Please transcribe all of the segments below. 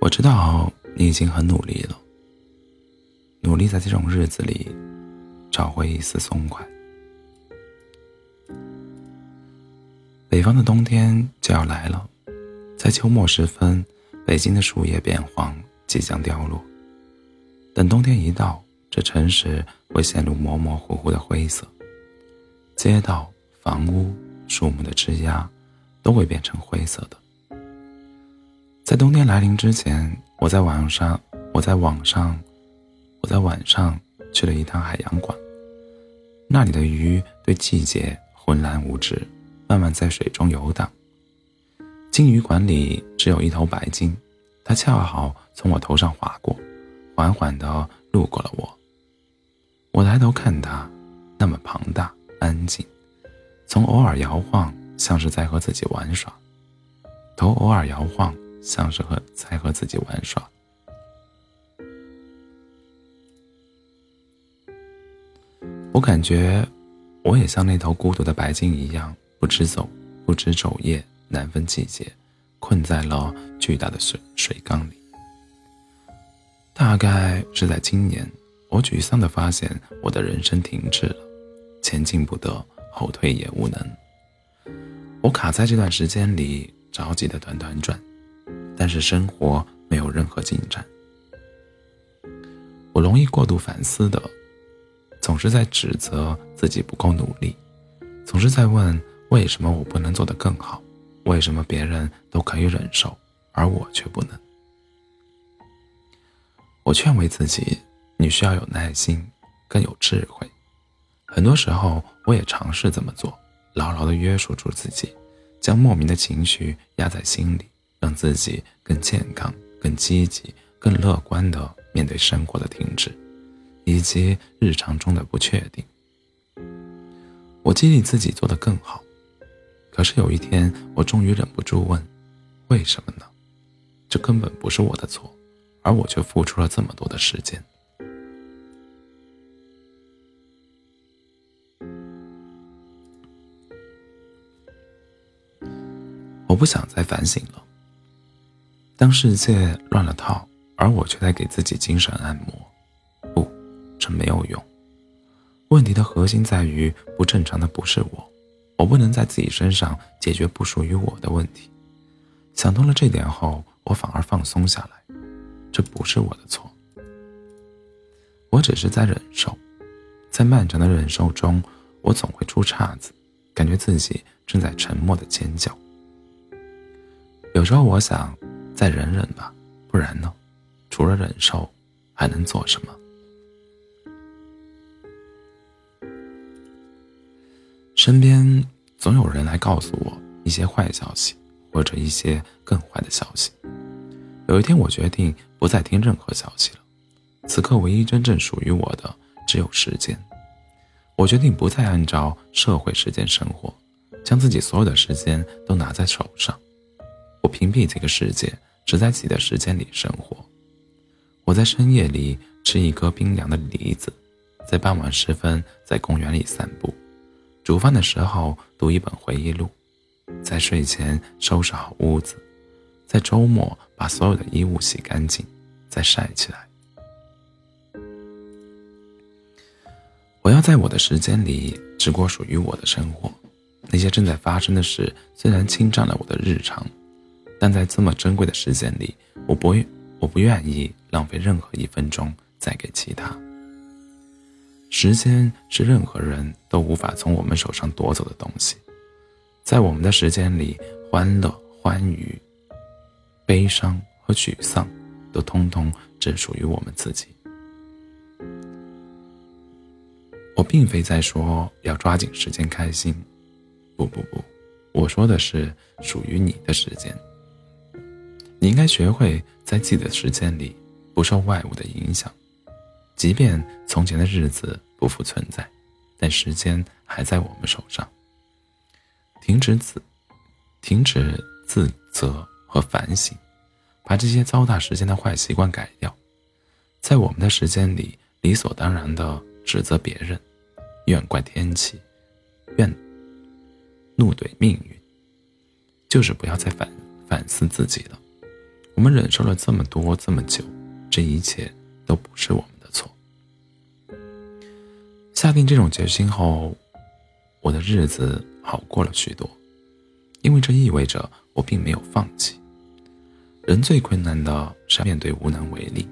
我知道你已经很努力了，努力在这种日子里找回一丝松快。北方的冬天就要来了，在秋末时分，北京的树叶变黄，即将凋落。等冬天一到，这城市会陷入模模糊糊的灰色，街道、房屋、树木的枝桠都会变成灰色的。在冬天来临之前，我在网上，我在网上，我在晚上去了一趟海洋馆。那里的鱼对季节浑然无知，慢慢在水中游荡。金鱼馆里只有一头白鲸，它恰好从我头上划过，缓缓地路过了我。我抬头看它，那么庞大、安静，从偶尔摇晃，像是在和自己玩耍；头偶尔摇晃。像是和在和自己玩耍。我感觉，我也像那头孤独的白鲸一样，不知走，不知昼夜，难分季节，困在了巨大的水水缸里。大概是在今年，我沮丧的发现，我的人生停滞了，前进不得，后退也无能。我卡在这段时间里，着急的团团转。但是生活没有任何进展，我容易过度反思的，总是在指责自己不够努力，总是在问为什么我不能做得更好，为什么别人都可以忍受，而我却不能。我劝慰自己，你需要有耐心，更有智慧。很多时候，我也尝试这么做，牢牢地约束住自己，将莫名的情绪压在心里。让自己更健康、更积极、更乐观地面对生活的停滞，以及日常中的不确定。我激励自己做得更好，可是有一天，我终于忍不住问：为什么呢？这根本不是我的错，而我却付出了这么多的时间。我不想再反省了。当世界乱了套，而我却在给自己精神按摩，不，这没有用。问题的核心在于，不正常的不是我，我不能在自己身上解决不属于我的问题。想通了这点后，我反而放松下来，这不是我的错，我只是在忍受，在漫长的忍受中，我总会出岔子，感觉自己正在沉默的尖叫。有时候我想。再忍忍吧，不然呢？除了忍受，还能做什么？身边总有人来告诉我一些坏消息，或者一些更坏的消息。有一天，我决定不再听任何消息了。此刻，唯一真正属于我的只有时间。我决定不再按照社会时间生活，将自己所有的时间都拿在手上。我屏蔽这个世界。只在自己的时间里生活。我在深夜里吃一颗冰凉的梨子，在傍晚时分在公园里散步，煮饭的时候读一本回忆录，在睡前收拾好屋子，在周末把所有的衣物洗干净，再晒起来。我要在我的时间里只过属于我的生活。那些正在发生的事虽然侵占了我的日常。但在这么珍贵的时间里，我不愿，我不愿意浪费任何一分钟再给其他。时间是任何人都无法从我们手上夺走的东西，在我们的时间里，欢乐、欢愉、悲伤和沮丧，都通通只属于我们自己。我并非在说要抓紧时间开心，不不不，我说的是属于你的时间。你应该学会在自己的时间里不受外物的影响，即便从前的日子不复存在，但时间还在我们手上。停止自，停止自责和反省，把这些糟蹋时间的坏习惯改掉。在我们的时间里，理所当然的指责别人，怨怪天气，怨怒怼命运。就是不要再反反思自己了。我们忍受了这么多这么久，这一切都不是我们的错。下定这种决心后，我的日子好过了许多，因为这意味着我并没有放弃。人最困难的是面对无能为力，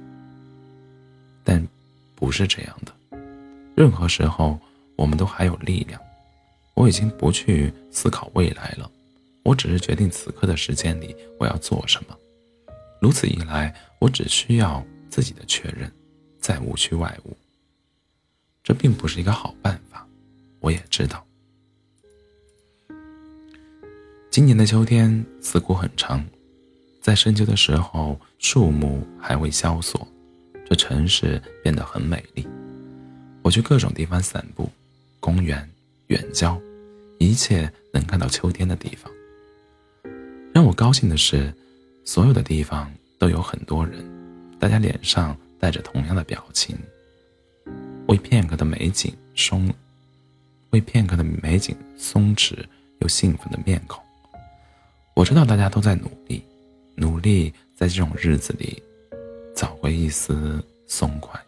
但不是这样的。任何时候，我们都还有力量。我已经不去思考未来了，我只是决定此刻的时间里我要做什么。如此一来，我只需要自己的确认，再无需外物。这并不是一个好办法，我也知道。今年的秋天似乎很长，在深秋的时候，树木还未萧索，这城市变得很美丽。我去各种地方散步，公园、远郊，一切能看到秋天的地方。让我高兴的是，所有的地方都有很多人，大家脸上带着同样的表情，为片刻的美景松，为片刻的美景松弛又兴奋的面孔。我知道大家都在努力，努力在这种日子里找回一丝松快。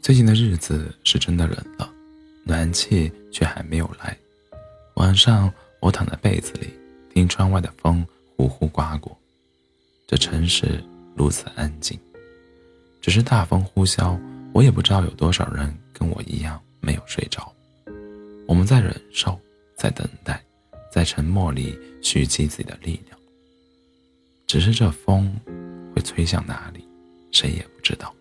最近的日子是真的冷了，暖气却还没有来。晚上我躺在被子里，听窗外的风呼呼刮过。这城市如此安静，只是大风呼啸，我也不知道有多少人跟我一样没有睡着。我们在忍受，在等待，在沉默里蓄积自己的力量。只是这风会吹向哪里，谁也不知道。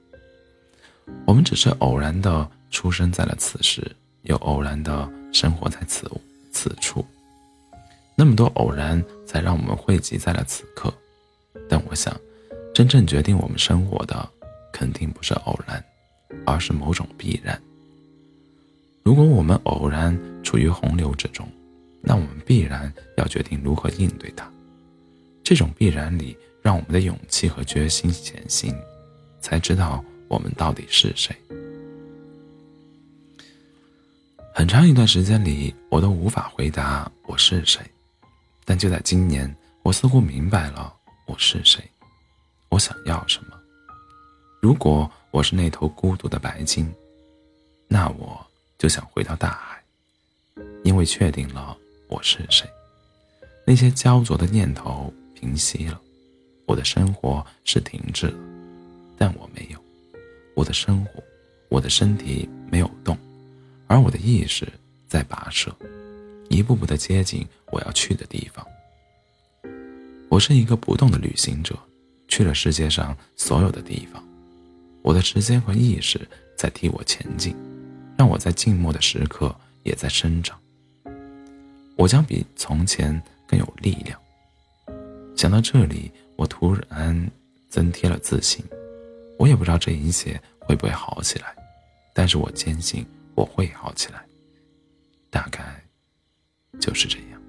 我们只是偶然的出生在了此时，又偶然的生活在此此处。那么多偶然，才让我们汇集在了此刻。但我想，真正决定我们生活的，肯定不是偶然，而是某种必然。如果我们偶然处于洪流之中，那我们必然要决定如何应对它。这种必然里，让我们的勇气和决心前行，才知道。我们到底是谁？很长一段时间里，我都无法回答我是谁。但就在今年，我似乎明白了我是谁，我想要什么。如果我是那头孤独的白鲸，那我就想回到大海，因为确定了我是谁。那些焦灼的念头平息了，我的生活是停滞了，但我没有。我的生活，我的身体没有动，而我的意识在跋涉，一步步的接近我要去的地方。我是一个不动的旅行者，去了世界上所有的地方。我的时间和意识在替我前进，让我在静默的时刻也在生长。我将比从前更有力量。想到这里，我突然增添了自信。我也不知道这一切会不会好起来，但是我坚信我会好起来。大概就是这样。